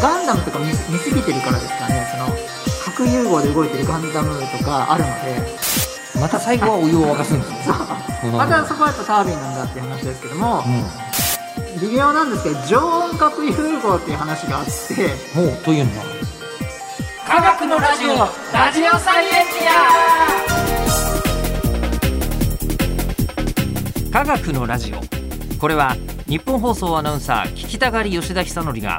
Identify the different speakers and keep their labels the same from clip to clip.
Speaker 1: ガンダムとか見見すぎてるからですかね。その核融合で動いてるガンダムとかあるので。
Speaker 2: また最後はお湯を沸かすんですね。う。ん。
Speaker 1: またそこはやっぱタービンなんだっていう話ですけども。
Speaker 2: う
Speaker 1: 微妙なんですけど常温核融合っていう話があって。
Speaker 2: んもうというのは？
Speaker 1: 科学のラジオラジオサイエンテ
Speaker 2: 科学のラジオ。これは日本放送アナウンサー聞きたがり吉田久典が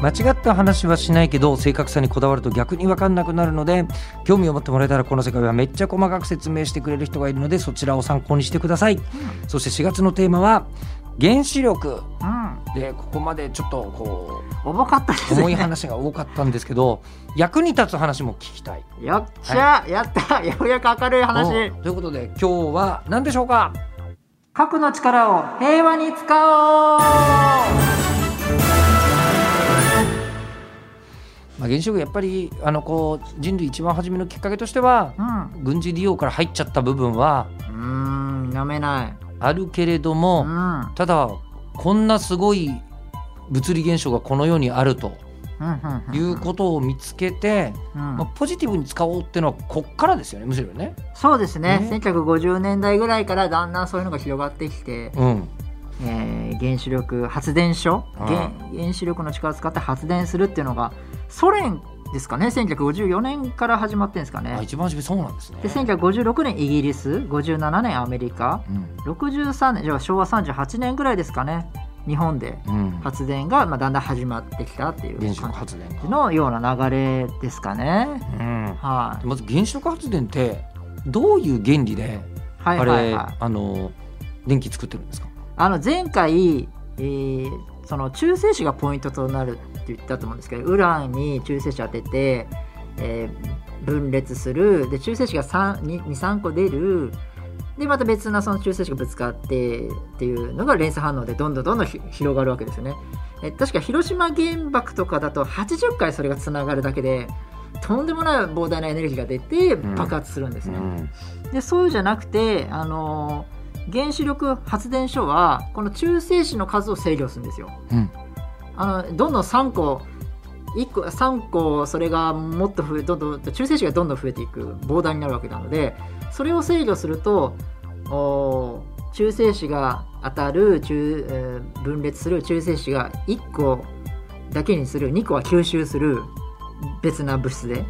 Speaker 2: 間違った話はしないけど正確さにこだわると逆に分かんなくなるので興味を持ってもらえたらこの世界はめっちゃ細かく説明してくれる人がいるのでそちらを参考にしてください、そして4月のテーマは原子力。
Speaker 1: うん。
Speaker 2: でここまでちょっとこ
Speaker 1: 重かったです
Speaker 2: う重い
Speaker 1: ね
Speaker 2: 話が多かったんですけど役に立つ話も聞きたい。
Speaker 1: やっちゃ、やった。ようやく明るい話。
Speaker 2: おということで今日は何でしょうか？
Speaker 1: 核の力を平和に使おう
Speaker 2: まあ、原子力やっぱりあのこう人類一番初めのきっかけとしては
Speaker 1: うん。
Speaker 2: 軍事利用から入っちゃった部分は
Speaker 1: うーん。飲めない
Speaker 2: あるけれども、
Speaker 1: うん
Speaker 2: ただこんなすごい物理現象がこの世にあると
Speaker 1: うん。
Speaker 2: いうことを見つけて、
Speaker 1: うん。
Speaker 2: まあ、ポジティブに使おうっていうのはこっからですよねむしろね。
Speaker 1: そうですね。
Speaker 2: ね。
Speaker 1: 1950年代ぐらいからだんだんそういうのが広がってきて、
Speaker 2: うん
Speaker 1: えー原子力発電所？
Speaker 2: ああ
Speaker 1: 原原子力の力を使って発電するっていうのがソ連ですかね？1954年から始まってるんですか
Speaker 2: あ
Speaker 1: ね
Speaker 2: 一番初めそうなんですね。
Speaker 1: で1956年イギリス57年アメリカ。
Speaker 2: うん。
Speaker 1: 63年じゃあ昭和38年ぐらいですかね？日本で
Speaker 2: うん、
Speaker 1: 発電がまあだんだん始まってきたっていう
Speaker 2: 原子力
Speaker 1: 感
Speaker 2: 発電。
Speaker 1: のような流れですかね。
Speaker 2: うん、
Speaker 1: はい、
Speaker 2: まず原子力発電ってどういう原理で、
Speaker 1: はい。
Speaker 2: あれ。あの電気作ってるんですか？
Speaker 1: あの前回、えーその中性子がポイントとなるって言ったと思うんですけどウランに中性子当てて、えー分裂するで中性子が23個出るでまた別なその中性子がぶつかってっていうのが連鎖反応でどんどんどんどんひ広がるわけですよね。え確か広島原爆とかだと80回それがつながるだけでとんでもない膨大なエネルギーが出て
Speaker 2: ん
Speaker 1: 爆発するんですね。
Speaker 2: ん
Speaker 1: でそうじゃなくて、あのー原子力発電所はこの中性子の数を制御するんですよ。
Speaker 2: うん。
Speaker 1: あのどんどん3個1個3個それがもっと増えどんどん中性子がどんどん増えていく膨大になるわけなのでそれを制御すると中性子が当たる中、えー分裂する中性子が1個だけにする2個は吸収する別な物質で。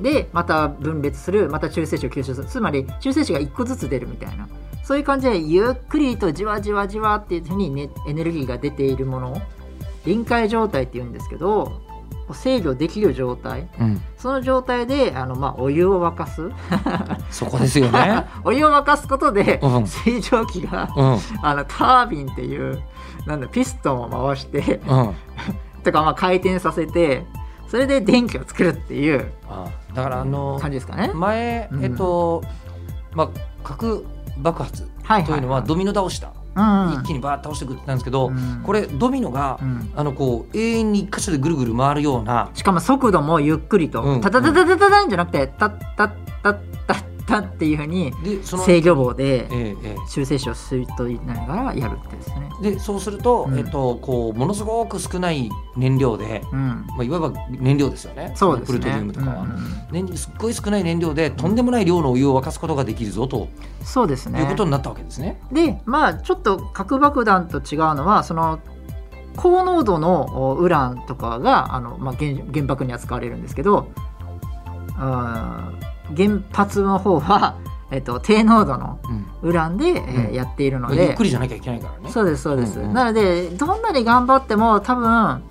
Speaker 1: でまた分裂するまた中性子を吸収する。つまり中性子が1個ずつ出るみたいなそういう感じでゆっくりとじわじわじわっていうふうに、ね、エネルギーが出ているもの臨界状態っていうんですけど制御できる状態。
Speaker 2: うん、
Speaker 1: その状態であの、まあ、お湯を沸かす。
Speaker 2: そこですよね。
Speaker 1: お湯を沸かすことで
Speaker 2: うん。
Speaker 1: 水蒸気が
Speaker 2: うん。
Speaker 1: あのタービンっていうなんだピストンを回して
Speaker 2: うん。
Speaker 1: とかまあ回転させてそれで電気を作るっていう
Speaker 2: あだからあの
Speaker 1: 感じですかね。
Speaker 2: 前
Speaker 1: うん。
Speaker 2: えっと、まあ核爆発
Speaker 1: はい
Speaker 2: というのはドミノ倒した、
Speaker 1: うん。
Speaker 2: 一気にバーッと倒していくってなんですけど、
Speaker 1: うん。
Speaker 2: これドミノが、
Speaker 1: うん。
Speaker 2: あのこう永遠に一箇所でぐるぐる回るような。
Speaker 1: しかも速度もゆっくりと、
Speaker 2: うん。
Speaker 1: タタタタタタタンじゃなくてタッタッタッタッタッっていうふうに制御棒で
Speaker 2: えええ
Speaker 1: 中性子を吸い取りながらやるってですね。
Speaker 2: えでそうすると、
Speaker 1: うん
Speaker 2: えっとこうものすごく少ない燃料で、
Speaker 1: うん、
Speaker 2: まあ、いわば燃料ですよね
Speaker 1: そうですね。
Speaker 2: プルトニウムとかは、
Speaker 1: うん
Speaker 2: すっごい少ない燃料でとんでもない量のお湯を沸かすことができるぞと
Speaker 1: そうですね。
Speaker 2: いうことになったわけですね。
Speaker 1: でまあちょっと核爆弾と違うのはその高濃度のおウランとかがあの、まあ、原原爆には使われるんですけどうん原発の方は、えっと、低濃度の
Speaker 2: うん。
Speaker 1: ウランで、えー
Speaker 2: うん。
Speaker 1: やっているの
Speaker 2: ゆっ
Speaker 1: で
Speaker 2: くりじゃなきゃいけないからね。
Speaker 1: そうですそうです、
Speaker 2: うんうん
Speaker 1: なのでどんなに頑張っても多分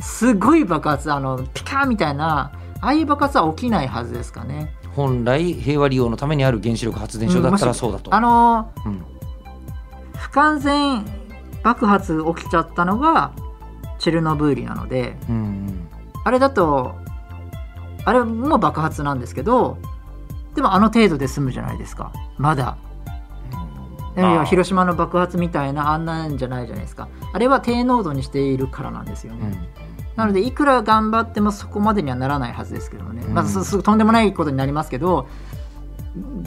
Speaker 1: すごい爆発あのピカーみたいなああいう爆発は起きないはずですかね。
Speaker 2: 本来平和利用のためにある原子力発電所だったらそうだと。
Speaker 1: あの
Speaker 2: うん。
Speaker 1: 不完全爆発起きちゃったのがチェルノブイリなので
Speaker 2: うん。
Speaker 1: あれだとあれも爆発なんですけどでもあの程度で済むじゃないですか。まだ。いや広島の爆発みたいなあんなんじゃないじゃないですか。あれは低濃度にしているからなんですよね、なのでいくら頑張ってもそこまでにはならないはずですけどね、
Speaker 2: うん。
Speaker 1: まあ、すすぐとんでもないことになりますけど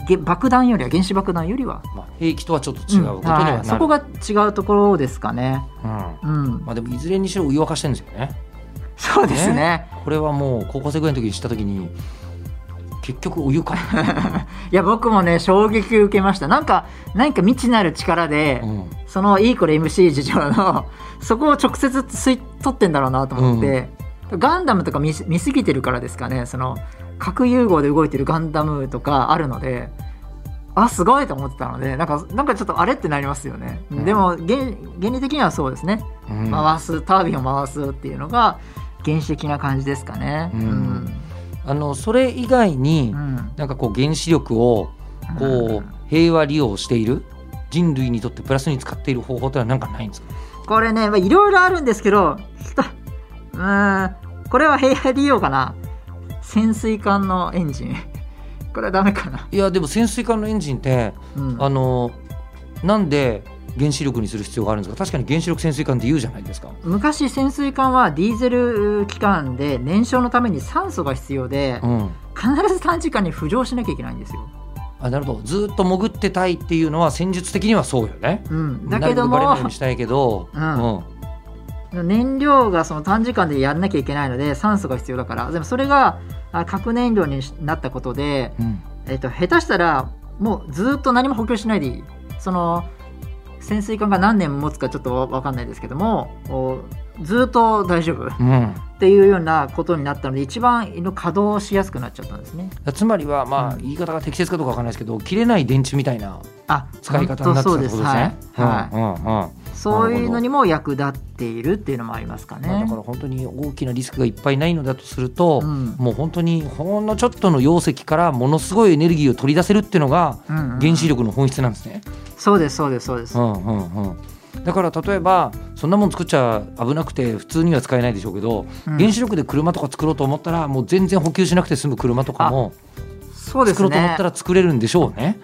Speaker 1: げ爆弾よりは原子爆弾よりは。
Speaker 2: まあ、兵器とはちょっと違うことにはなる、
Speaker 1: はいそこが違うところですかね。
Speaker 2: うん。
Speaker 1: うん、
Speaker 2: まあ、でもいずれにしろお湯沸かしてるんですよね
Speaker 1: そうですね。
Speaker 2: これはもう高校生ぐらいの時に知った時に結局お湯か、
Speaker 1: いや僕もね衝撃受けました。なんか何か未知なる力で、
Speaker 2: うん。
Speaker 1: そのイーコル MC 事情のそこを直接吸い取ってんだろうなと思って、ガンダムとか見す見すぎてるからですかね。その核融合で動いてるガンダムとかあるので。あすごいと思ってたのでなんかなんかちょっとあれってなりますよね、
Speaker 2: うん。
Speaker 1: でも原原理的にはそうですね。
Speaker 2: うん。
Speaker 1: 回すタービンを回すっていうのが原始的な感じですかね。
Speaker 2: うん。
Speaker 1: うん
Speaker 2: あのそれ以外に、
Speaker 1: うん。
Speaker 2: なんかこう原子力をこう平和利用している人類にとってプラスに使っている方法というのは何かないんですか？
Speaker 1: これねまあいろいろあるんですけどうーんこれは平和利用かな。潜水艦のエンジン。これはダメかな、
Speaker 2: いやでも潜水艦のエンジンって
Speaker 1: うん。
Speaker 2: あのなんで原子力にする必要があるんですか？確かに原子力潜水艦って言うじゃないですか。
Speaker 1: 昔潜水艦はディーゼル機関で燃焼のために酸素が必要で
Speaker 2: うん。
Speaker 1: 必ず短時間に浮上しなきゃいけないんですよ、
Speaker 2: あなるほど。ずっと潜ってたいっていうのは戦術的にはそうよね。
Speaker 1: うん、だけど
Speaker 2: なるべくバレないしたいけど、
Speaker 1: うん。燃料がその短時間でやんなきゃいけないので酸素が必要だから。でもそれがあ核燃料になったことで、
Speaker 2: うん。
Speaker 1: えっと下手したらもうずっと何も補給しないでいい。その潜水艦が何年持つかちょっと分かんないですけどもずっと大丈夫？っ
Speaker 2: うん。
Speaker 1: ていうようなことになったので一番稼働しやすくなっちゃったんですね。
Speaker 2: つまりはまあ
Speaker 1: うん。
Speaker 2: 言い方が適切かどうかわかんないですけど切れない電池みたいな
Speaker 1: あ
Speaker 2: 使い方になってたってことですね。
Speaker 1: そうい。うのにも役立っているっていうのもありますかね。
Speaker 2: まあだから本当に大きなリスクがいっぱいないのだとすると、
Speaker 1: うん。
Speaker 2: もう本当にほんのちょっとの容積からものすごいエネルギーを取り出せるっていうのが
Speaker 1: うんうん。
Speaker 2: 原子力の本質なんですね。
Speaker 1: そうですそうですそうです。
Speaker 2: うんうんうんだから例えばそんなもん作っちゃ危なくて普通には使えないでしょうけど、
Speaker 1: うん
Speaker 2: 原子力で車とか作ろうと思ったらもう全然補給しなくて済む車とかも
Speaker 1: そうですね
Speaker 2: 作ろうと思った。ら作れるんでしょうね。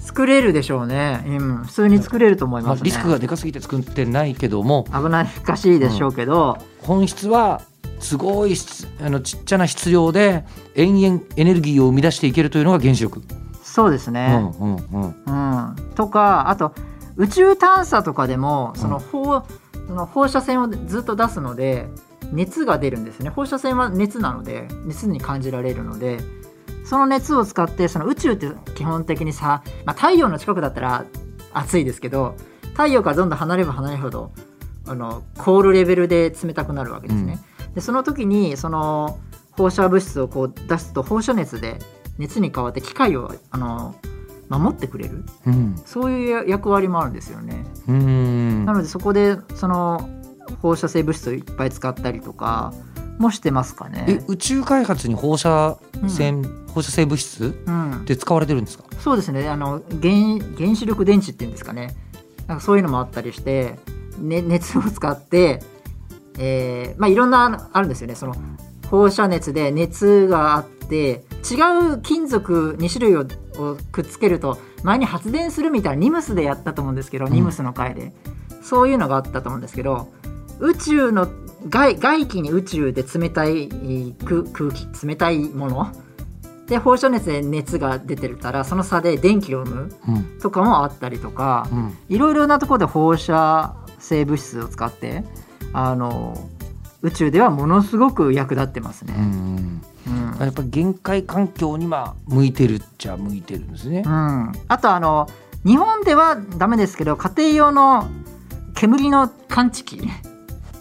Speaker 1: 作れるでしょうね。うん、普通に作れると思い
Speaker 2: まあ、
Speaker 1: ますね。
Speaker 2: リスクがでかすぎて作ってないけども
Speaker 1: 危ないかしいでしょうけど、
Speaker 2: 本質はすごい質あのちっちゃな質量で延々エネルギーを生み出していけるというのが原子力。
Speaker 1: そうです
Speaker 2: う
Speaker 1: ね。
Speaker 2: んうんうん
Speaker 1: うんとかあと宇宙探査とかでもその放,、その放射線をずっと出すので熱が出るんですね。放射線は熱なので熱に感じられるのでその熱を使ってその宇宙って基本的にさ、まあ、太陽の近くだったら暑いですけど太陽からどんどん離れれば離れるほどあの凍るレベルで冷たくなるわけですね。でその時にその放射物質をこう出すと放射熱で熱に変わって機械をあの守ってくれる？
Speaker 2: うん。
Speaker 1: そういう役割もあるんですよね。
Speaker 2: うん。
Speaker 1: なのでそこでその放射性物質をいっぱい使ったりとかもしてますか
Speaker 2: え
Speaker 1: ね。
Speaker 2: 宇宙開発に放射線、放射性物質
Speaker 1: うん。
Speaker 2: っ、て使われてるんですか？
Speaker 1: そうですね。あの原原子力電池っていうんですかね。なんかそういうのもあったりして、ね、熱を使って、えーまあ、いろんなあるんですよね。その放射熱で熱があって違う金属2種類ををくっつけると前に発電するみたいなニムスでやったと思うんですけど、
Speaker 2: ん。
Speaker 1: ニムスの回で。そういうのがあったと思うんですけど宇宙の外外気に宇宙で冷たい空空気冷たいもの。で放射熱で熱が出てたらその差で電気を生む
Speaker 2: うん。
Speaker 1: とかもあったりとか
Speaker 2: うん。
Speaker 1: いろいろなところで放射性物質を使ってあの宇宙ではものすごく役立ってますね。
Speaker 2: うん
Speaker 1: うん。
Speaker 2: やっぱり限界環境には向いてるっちゃ向いてるんですね。
Speaker 1: う。ん、あとあの日本ではダメですけど家庭用の煙の感知器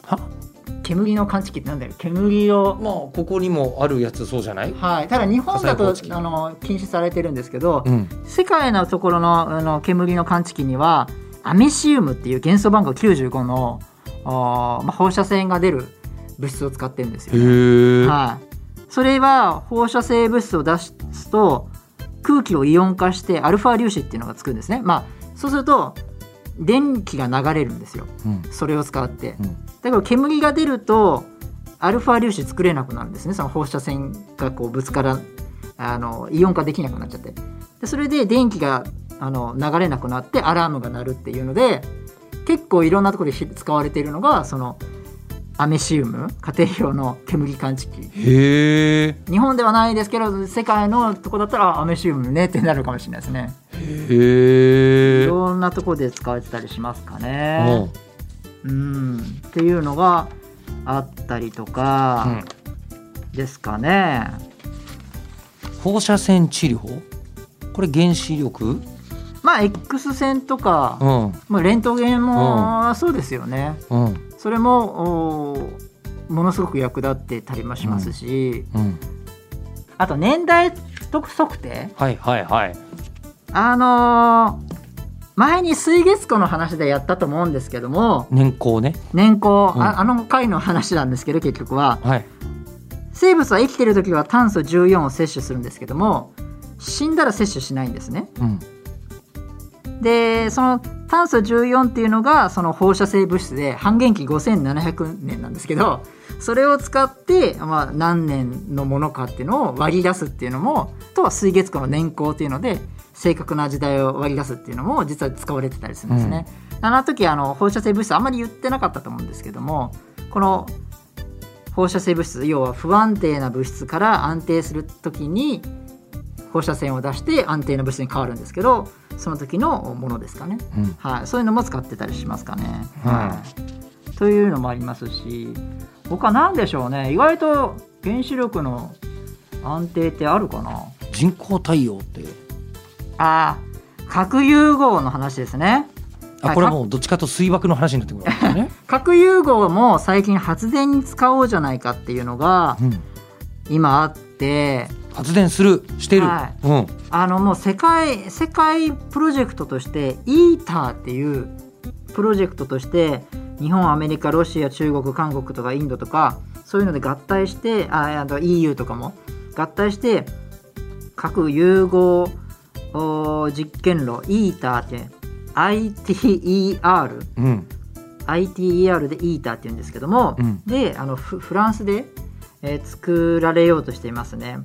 Speaker 2: は？
Speaker 1: 煙の感知器ってなんだよ。煙を。
Speaker 2: まあここにもあるやつそうじゃない、
Speaker 1: はい、ただ日本だとあの禁止されてるんですけど、
Speaker 2: うん。
Speaker 1: 世界のところのあの煙の感知器にはアメシウムっていう元素番号95のあー、まあ、放射線が出る物質を使ってるんですよ、
Speaker 2: へえ、
Speaker 1: はい、それは放射性物質を出すと空気をイオン化してアルファ粒子っていうのがつくんですね。まあそうすると電気が流れるんですよ。
Speaker 2: うん。
Speaker 1: それを使って。
Speaker 2: うん。
Speaker 1: だから煙が出るとアルファ粒子作れなくなるんですね。その放射線がこうぶつからあのイオン化できなくなっちゃって。でそれで電気があの流れなくなってアラームが鳴るっていうので結構いろんなところで使われているのがそのアメシウム家庭用の煙感知器。
Speaker 2: へえ
Speaker 1: 日本ではないですけど世界のとこだったらアメシウムねってなるかもしれないですね。
Speaker 2: へえ
Speaker 1: いろんなところで使われてたりしますかね。うん。っていうのがあったりとかですかね、
Speaker 2: 放射線治療？これ原子力？
Speaker 1: まあ X 線とか、
Speaker 2: うん。
Speaker 1: まあ、レントゲンもそうですよね、
Speaker 2: うん。
Speaker 1: それもおものすごく役立ってたりもしますし、
Speaker 2: うん。
Speaker 1: あと年代測定
Speaker 2: はいはいはい。
Speaker 1: あのー前に水月湖の話でやったと思うんですけども。
Speaker 2: 年功ね。
Speaker 1: 年功、
Speaker 2: うん。
Speaker 1: ああの回の話なんですけど結局は。
Speaker 2: はい。
Speaker 1: 生物は生きてる時は炭素14を摂取するんですけども死んだら摂取しないんですね。
Speaker 2: うん
Speaker 1: でその炭素14っていうのがその放射性物質で半減期5700年なんですけどそれを使って、まあ、何年のものかっていうのを割り出すっていうのもとは水月湖の年功っていうので正確な時代を割り出すっていうのも実は使われてたりするんですね。あの時あの放射性物質あんまり言ってなかったと思うんですけどもこの放射性物質要は不安定な物質から安定する時に放射線を出して安定な物質に変わるんですけどその時のものですかね、
Speaker 2: うん。
Speaker 1: はい、そういうのも使ってたりしますかね。
Speaker 2: うん。
Speaker 1: はい、というのもありますし。他何でしょうね。意外と原子力の安定ってあるかな。
Speaker 2: 人工太陽って。
Speaker 1: あー。核融合の話ですね。はい。
Speaker 2: あこれはもうどっちかと水爆の話になってくるわけですね。
Speaker 1: 核融合も最近発電に使おうじゃないかっていうのが
Speaker 2: うん、
Speaker 1: 今あって。
Speaker 2: 発電するしてる。
Speaker 1: は
Speaker 2: うん。
Speaker 1: あのもう世界世界プロジェクトとしてイーターっていうプロジェクトとして日本アメリカロシア中国韓国とかインドとかそういうので合体してああと EU とかも合体して核融合お実験炉イーターって ITER
Speaker 2: うん。
Speaker 1: ITER でイーターって言うんですけども、
Speaker 2: うん。
Speaker 1: であのフフランスで、えー作られようとしていますね。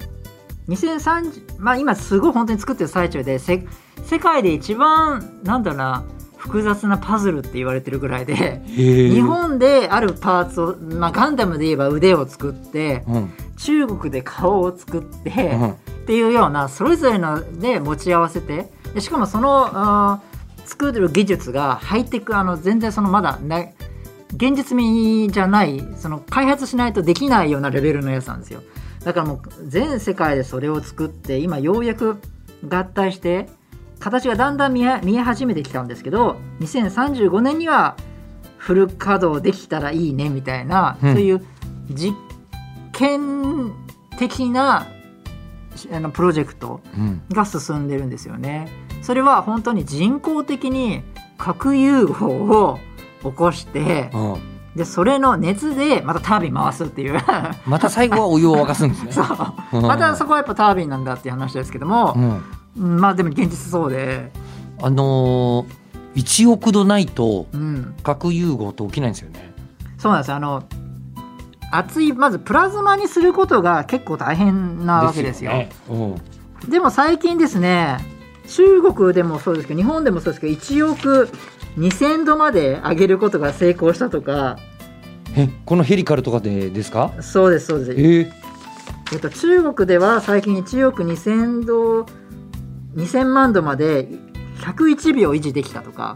Speaker 1: 2030まあ今すごい本当に作ってる最中でせ世界で一番なんだろうな複雑なパズルって言われてるぐらいで。日本であるパーツを、まあ、ガンダムで言えば腕を作って
Speaker 2: うん
Speaker 1: 中国で顔を作って、
Speaker 2: うん
Speaker 1: っていうようなそれぞれので持ち合わせてでしかもその作る技術がハイテクあの全然そのまだな現実味じゃないその開発しないとできないようなレベルのやつなんですよだからもう全世界でそれを作って今ようやく合体して形がだんだん見え見え始めてきたんですけど2035年にはフル稼働できたらいいねみたいな、
Speaker 2: うん
Speaker 1: そういう実験的なあのプロジェクト
Speaker 2: うん
Speaker 1: が進んでるんですよね。それは本当に人工的に核融合を起こして
Speaker 2: うん。
Speaker 1: でそれの熱でまたタービン回すっていう。
Speaker 2: また最後はお湯を沸かすんですね。
Speaker 1: そう。
Speaker 2: うん。
Speaker 1: またそこはやっぱタービンなんだっていう話ですけども
Speaker 2: う、ん。
Speaker 1: うんまあでも現実そうで、
Speaker 2: あのー、1億度ないと
Speaker 1: うん、
Speaker 2: 核融合って起きないんですよね。
Speaker 1: そうなんですよ。あの熱いまずプラズマにすることが結構大変なわけですよ。
Speaker 2: ね。うん。
Speaker 1: でも最近ですね中国でもそうですけど日本でもそうですけど1億2000度まで上げることが成功したとか。
Speaker 2: えこのヘリカルとかでですか？
Speaker 1: そうですそうです、
Speaker 2: えー、
Speaker 1: えっと、中国では最近1億2000度2000万度まで101秒維持できたとか。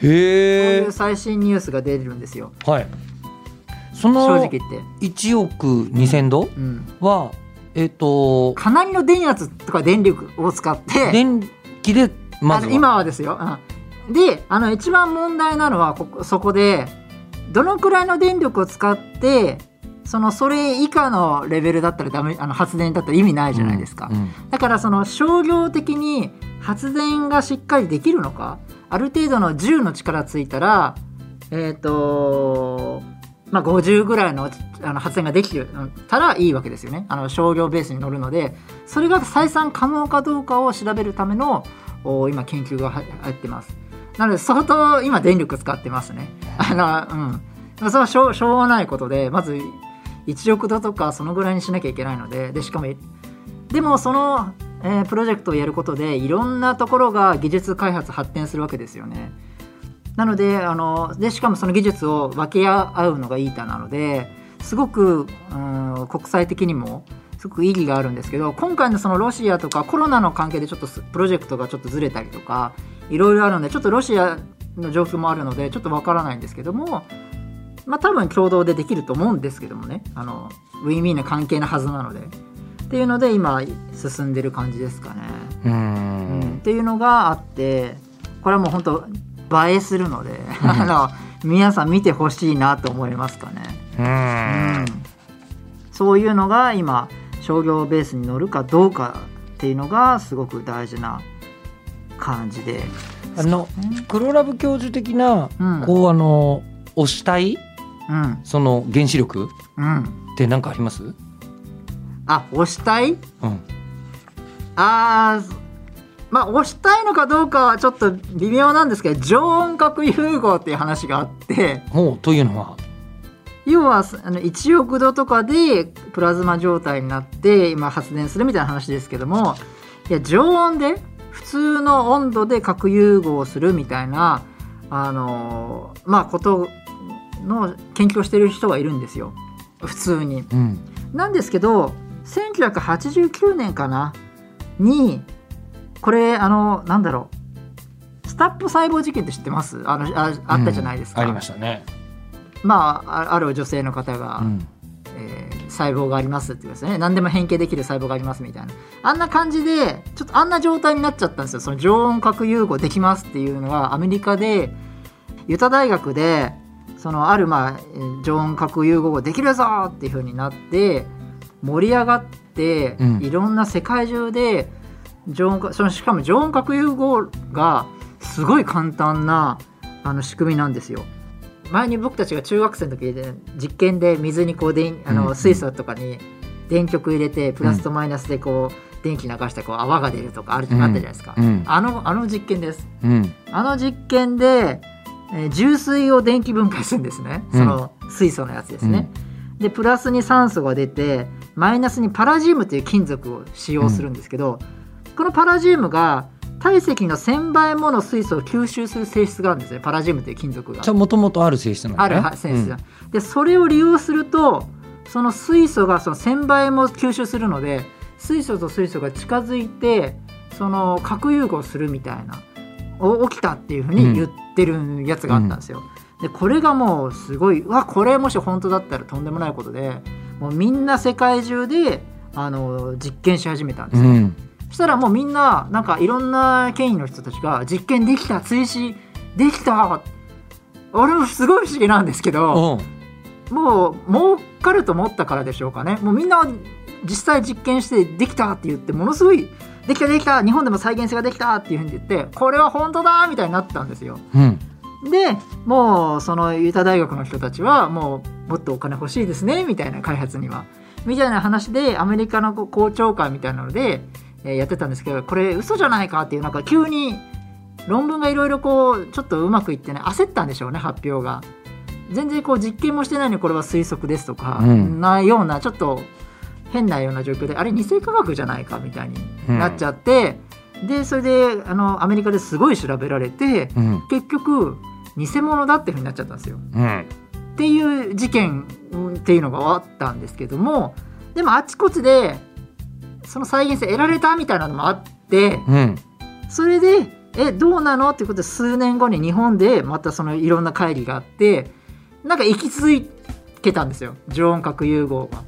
Speaker 1: そう
Speaker 2: へえ
Speaker 1: いう。最新ニュースが出るんですよ。
Speaker 2: はい。そ
Speaker 1: 正
Speaker 2: の
Speaker 1: 直言って、
Speaker 2: 1億2000度
Speaker 1: うん、
Speaker 2: はえっ、と
Speaker 1: かなりの電圧とか電力を使って。
Speaker 2: 電気でまず
Speaker 1: 今はですよ、うん、であの一番問題なのはここそこでどのくらいの電力を使ってそのそれ以下のレベルだったらダメあの発電だったら意味ないじゃないですか、
Speaker 2: うん
Speaker 1: だからその商業的に発電がしっかりできるのかある程度の10の力ついたらえっ、とまあ50ぐらいのあの発電ができたらいいわけですよね。あの商業ベースに乗るのでそれが採算可能かどうかを調べるためのお今研究が入入ってますなので相当今電力使ってますね。あのうん。それはしょうしょうがないことでまず1億度とかそのぐらいにしなきゃいけないのででしかもでもその、えー、プロジェクトをやることでいろんなところが技術開発発展するわけですよね。なのであのでしかもその技術を分け合うのが ITER なのですごく、うん、国際的にもすごく意義があるんですけど今回のそのロシアとかコロナの関係でちょっとプロジェクトがちょっとずれたりとかいろいろあるのでちょっとロシアの状況もあるのでちょっとわからないんですけどもまあ多分共同でできると思うんですけどもね。あのウィンウィンな関係なはずなので。っていうので今進んでる感じですかね。うん、っていうのがあってこれはもう本当映えするので、あの皆さん見てほしいなと思いますかね。うん、そういうのが今商業ベースに乗るかどうかっていうのがすごく大事な感じで。
Speaker 2: あの黒ラブ教授的な、うん、こうあの推したい、うん、その原子力、うん、って何かあります？
Speaker 1: あ推したい、うん、あまあ推したいのかどうかはちょっと微妙なんですけど常温核融合っていう話があって。
Speaker 2: ほうというのは？
Speaker 1: 要はあの1億度とかでプラズマ状態になって今発電するみたいな話ですけどもいや常温で普通の温度で核融合するみたいなあのまあことの研究をしてる人がいるんですよ。普通に。うん、なんですけど1989年かなにこれあのなんだろう。スタップ細胞事件って知ってます？あのああったじゃないですか、
Speaker 2: うん、ありましたね。
Speaker 1: まあある女性の方が、うん、えー、細胞がありますってですね。何でも変形できる細胞がありますみたいな。あんな感じでちょっとあんな状態になっちゃったんですよ。その常温核融合できますっていうのはアメリカでユタ大学でそのあるまあ常温核融合できるぞっていうふうになって盛り上がって、うん、いろんな世界中で常温そのしかも常温核融合がすごい簡単なあの仕組みなんですよ。前に僕たちが中学生の時で実験で水にこうであの水素とかに電極入れてプラスとマイナスでこう電気流してこう泡が出るとかあるあったじゃないですか、うん、あのあの実験です、うん、あの実験で、えー、重水を電気分解するんですね。その水素のやつですね、うん、でプラスに酸素が出てマイナスにパラジウムという金属を使用するんですけど、このパラジウムが体積の1000倍もの水素を吸収する性質があるんですねパラジウムという金属が。
Speaker 2: じゃもともとある性質なんです
Speaker 1: ね。ある性質、うん、でそれを利用するとその水素がその1000倍も吸収するので水素と水素が近づいてその核融合するみたいな起きたっていうふうに言ってるやつがあったんですよ。うん、でこれがもうすごいうわこれもし本当だったらとんでもないことでもうみんな世界中であの実験し始めたんですよ。うんそしたらもうみんななんかいろんな権威の人たちが実験できた追試できた。俺もすごい不思議なんですけど、もう儲かると思ったからでしょうかね。もうみんな実際実験してできたって言ってものすごいできたできた。日本でも再現性ができたっていうふうに言ってこれは本当だみたいになったんですよ。うん、でもうそのユタ大学の人たちはもうもっとお金欲しいですねみたいな開発には。みたいな話でアメリカの公聴会みたいなのでえやってたんですけどこれ嘘じゃないかっていうなんか急に論文がいろいろこうちょっとうまくいってね焦ったんでしょうね発表が。全然こう実験もしてないのにこれは推測ですとか、うん、なようなちょっと変なような状況であれ偽科学じゃないかみたいになっちゃって、うん、でそれであのアメリカですごい調べられて、うん、結局偽物だっていうふうになっちゃったんですよ。っていう事件っていうのがあったんですけどもでもあちこちでその再現性得られたみたいなのもあって、うん、それでえどうなの？っていうことで数年後に日本でまたそのいろんな会議があってなんか行き続けたんですよ。常温核融合が。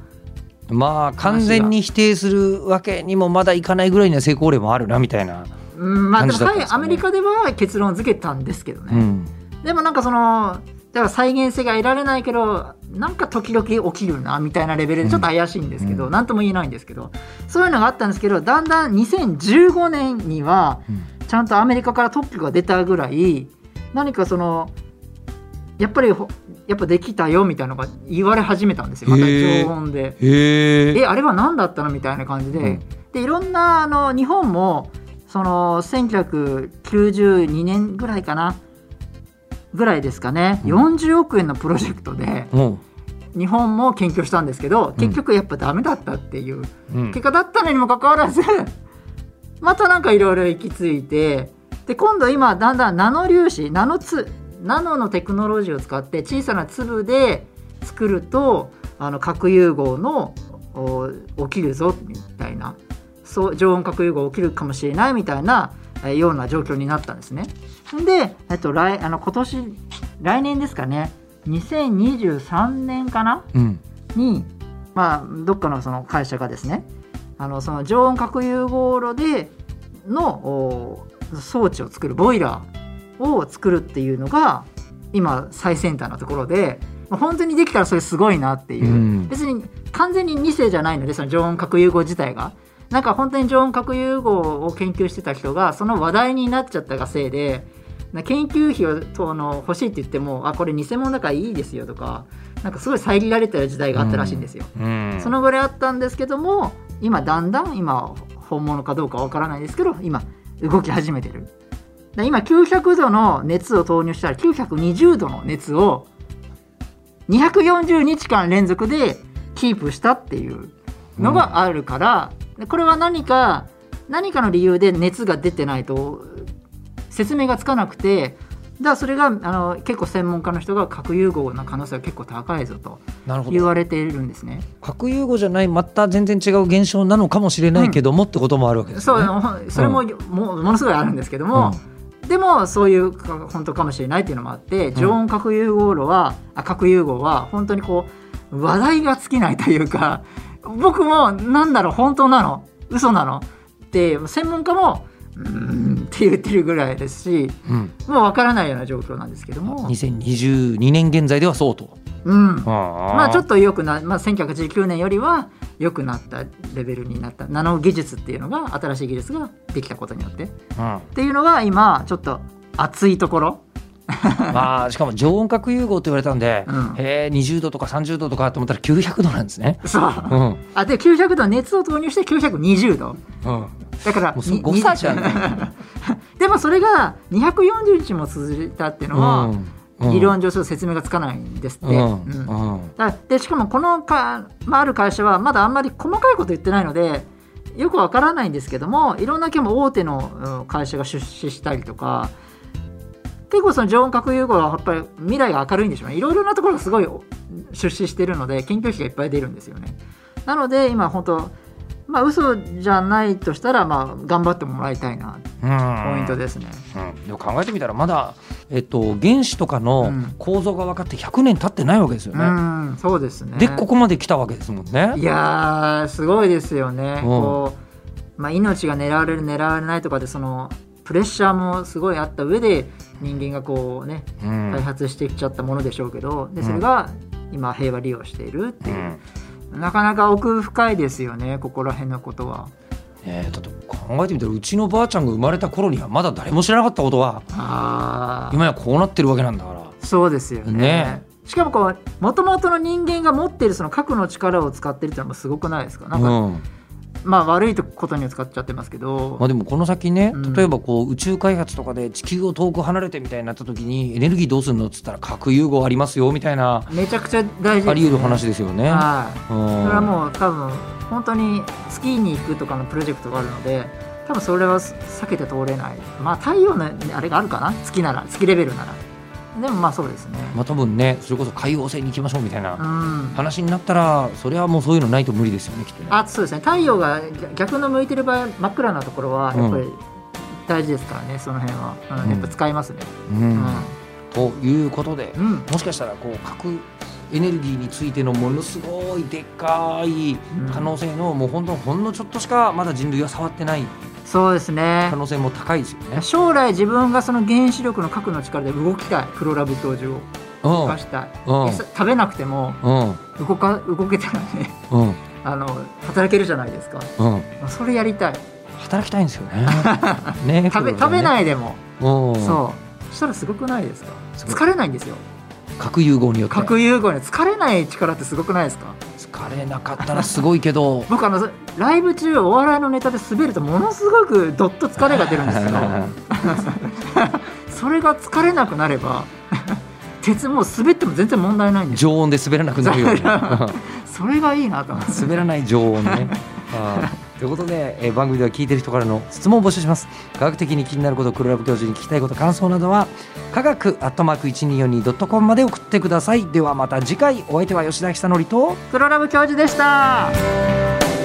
Speaker 2: まあ完全に否定するわけにもまだいかないぐらいには成功例もあるなみたいな、
Speaker 1: うんまあ、はい、アメリカでは結論付けたんですけどね、うん、でもなんかそのだから再現性が得られないけどなんか時々起きるなみたいなレベルでちょっと怪しいんですけど、うん、何とも言えないんですけどそういうのがあったんですけどだんだん2015年にはちゃんとアメリカから特許が出たぐらい何かそのやっぱりやっぱできたよみたいなのが言われ始めたんですよ。また常温で。えあれは何だったのみたいな感じで。うん、でいろんなあの日本もその1992年ぐらいかなぐらいですかね、うん、40億円のプロジェクトで、うん、日本も研究したんですけど結局やっぱダメだったっていう。
Speaker 2: うん。
Speaker 1: 結果だったのにもかかわらず またなんかいろいろ行き着いてで今度今だんだんナノ粒子ナノツナノのテクノロジーを使って小さな粒で作るとあの核融合のお起きるぞみたいな。そう常温核融合起きるかもしれないみたいなえーような状況になったんですね。で、えっと、来あの今年来年ですかね。2023年かな？
Speaker 2: うん。
Speaker 1: に、まあ、どっかのその会社がですねあのその常温核融合炉でのお装置を作るボイラーを作るっていうのが今最先端のところでまあ本当にできたらそれすごいなっていう、
Speaker 2: うん。
Speaker 1: 別に完全に2世じゃないのでその常温核融合自体がなんか本当に常温核融合を研究してた人がその話題になっちゃったがせいでな研究費をとあの欲しいって言ってもあこれ偽物だからいいですよとかなんかすごい遮られてる時代があったらしいんですよ。
Speaker 2: うん
Speaker 1: そのぐらいあったんですけども今だんだん今本物かどうかわからないですけど今動き始めてる。で今900度の熱を投入したら920度の熱を240日間連続でキープしたっていうのがあるから、でこれは何か何かの理由で熱が出てないと説明がつかなくてだからそれがあの結構専門家の人が核融合の可能性が結構高いぞと言われているんですね。
Speaker 2: 核融合じゃないまた全然違う現象なのかもしれないけども、ってこともあるわけです
Speaker 1: そう
Speaker 2: ね。
Speaker 1: それも,、もものすごいあるんですけども、でもそういうか本当かもしれないっていうのもあって常温核融合炉は、あ核融合は本当にこう話題が尽きないというか僕もなんだろう本当なの？嘘なの？って専門家もうーんって言ってるぐらいですし
Speaker 2: うん。
Speaker 1: もうわからないような状況なんですけども、
Speaker 2: 2022年現在ではそうと。
Speaker 1: うん、
Speaker 2: ま
Speaker 1: まあちょっと良くな、まあ、1919年よりは良くなったレベルになったナノ技術っていうのが新しい技術ができたことによって。
Speaker 2: うん。
Speaker 1: っていうのが今ちょっと熱いところ
Speaker 2: ま あしかも常温核融合って言われたんで、
Speaker 1: うん。
Speaker 2: へえ20度とか30度とかと思ったら900度なんですね。
Speaker 1: そう。
Speaker 2: うん。
Speaker 1: あで900度熱を投入して920度。
Speaker 2: うん、
Speaker 1: だから
Speaker 2: もうそ誤差じゃない。
Speaker 1: でもそれが240日も続いたっていうのは、
Speaker 2: うん。
Speaker 1: 理論上説明がつかないんですって、
Speaker 2: うん。
Speaker 1: うん。でしかもこのか、まあ、ある会社はまだあんまり細かいこと言ってないのでよくわからないんですけどもいろんな今日も大手のうん会社が出資したりとか結構その常温核融合はやっぱり未来が明るいんでしょうね。いろいろなところがすごい出資してるので研究費がいっぱい出るんですよね。なので今本当まあ嘘じゃないとしたらまあ頑張ってもらいたいな
Speaker 2: うん
Speaker 1: ポイントですね、
Speaker 2: うん、でも考えてみたらまだ、えっと、原子とかの
Speaker 1: うん。
Speaker 2: 構造が分かって100年経ってないわけですよ
Speaker 1: う
Speaker 2: ね。
Speaker 1: んそうですね。
Speaker 2: でここまで来たわけですもんね。
Speaker 1: いやーすごいですよね、
Speaker 2: うん。
Speaker 1: こうまあ、命が狙われる狙われないとかでそのプレッシャーもすごいあった上で人間がこうね
Speaker 2: うん。
Speaker 1: 開発してきちゃったものでしょうけどでそれが今平和利用しているっていう、
Speaker 2: うん。
Speaker 1: なかなか奥深いですよねここら辺のことは。
Speaker 2: えーだって考えてみたらうちのばあちゃんが生まれた頃にはまだ誰も知らなかったことは今やこうなってるわけなんだから。
Speaker 1: そうですよね。
Speaker 2: ね。
Speaker 1: しかもこうもともとの人間が持っているその核の力を使ってるってのもすごくないですか？なんか、
Speaker 2: うん
Speaker 1: まあ悪いことには使っちゃってますけど、
Speaker 2: まあ、でもこの先ね
Speaker 1: うん。
Speaker 2: 例えばこう宇宙開発とかで地球を遠く離れてみたいになった時にエネルギーどうするのっつったら核融合ありますよみたいな
Speaker 1: めちゃくちゃ大事ね、
Speaker 2: あり得る話ですよね。
Speaker 1: はい。
Speaker 2: うん。
Speaker 1: それはもう多分本当に月に行くとかのプロジェクトがあるので多分それは避けて通れない。まあ太陽のあれがあるかな？月なら月レベルならでもまあそうですね。
Speaker 2: まあ多分ねそれこそ海王星に行きましょうみたいな
Speaker 1: うん。
Speaker 2: 話になったらそれはもうそういうのないと無理ですよねきっとね。
Speaker 1: あそうですね。太陽が逆の向いてる場合真っ暗なところはやっぱり大事ですからね、その辺は、うん
Speaker 2: うん。
Speaker 1: やっぱ使いますね。
Speaker 2: うん。ということでもしかしたらこう核エネルギーについてのものすごいでっかい可能性のもう本当ほんのちょっとしかまだ人類は触ってない
Speaker 1: そうですね。
Speaker 2: 可能性も高いですよね。
Speaker 1: 将来自分がその原子力の核の力で動きたい。プロラブ教授を。動かしたい、
Speaker 2: うん。
Speaker 1: 餌食べなくても
Speaker 2: うん。
Speaker 1: 動か動けたらね
Speaker 2: うん。
Speaker 1: あの働けるじゃないですか。
Speaker 2: うん。
Speaker 1: それやりたい。
Speaker 2: 働きたいんですよね。ね
Speaker 1: 食べ食べ
Speaker 2: い。
Speaker 1: ないでも、
Speaker 2: うん。
Speaker 1: そう。そしたらすごくないですか？疲れないんですよ。
Speaker 2: 核融合によって。
Speaker 1: 核融合に疲れない力ってすごくないですか？
Speaker 2: 疲れなかったらすごいけど。
Speaker 1: 僕あのライブ中お笑いのネタで滑るとものすごくどっと疲れが出るんですけど。それが疲れなくなればっ鉄もう滑っても全然問題ないんです。よ
Speaker 2: 常温で滑らなくなるように。
Speaker 1: それがいいなと思って。
Speaker 2: 滑らない常温ね。ということで、えー番組では聞いてる人からの質問を募集します。科学的に気になること黒ラブ教授に聞きたいこと感想などは科学アットマーク 1242.com まで送ってください。ではまた次回お相手は吉田久典と
Speaker 1: 黒ラブ教授でした。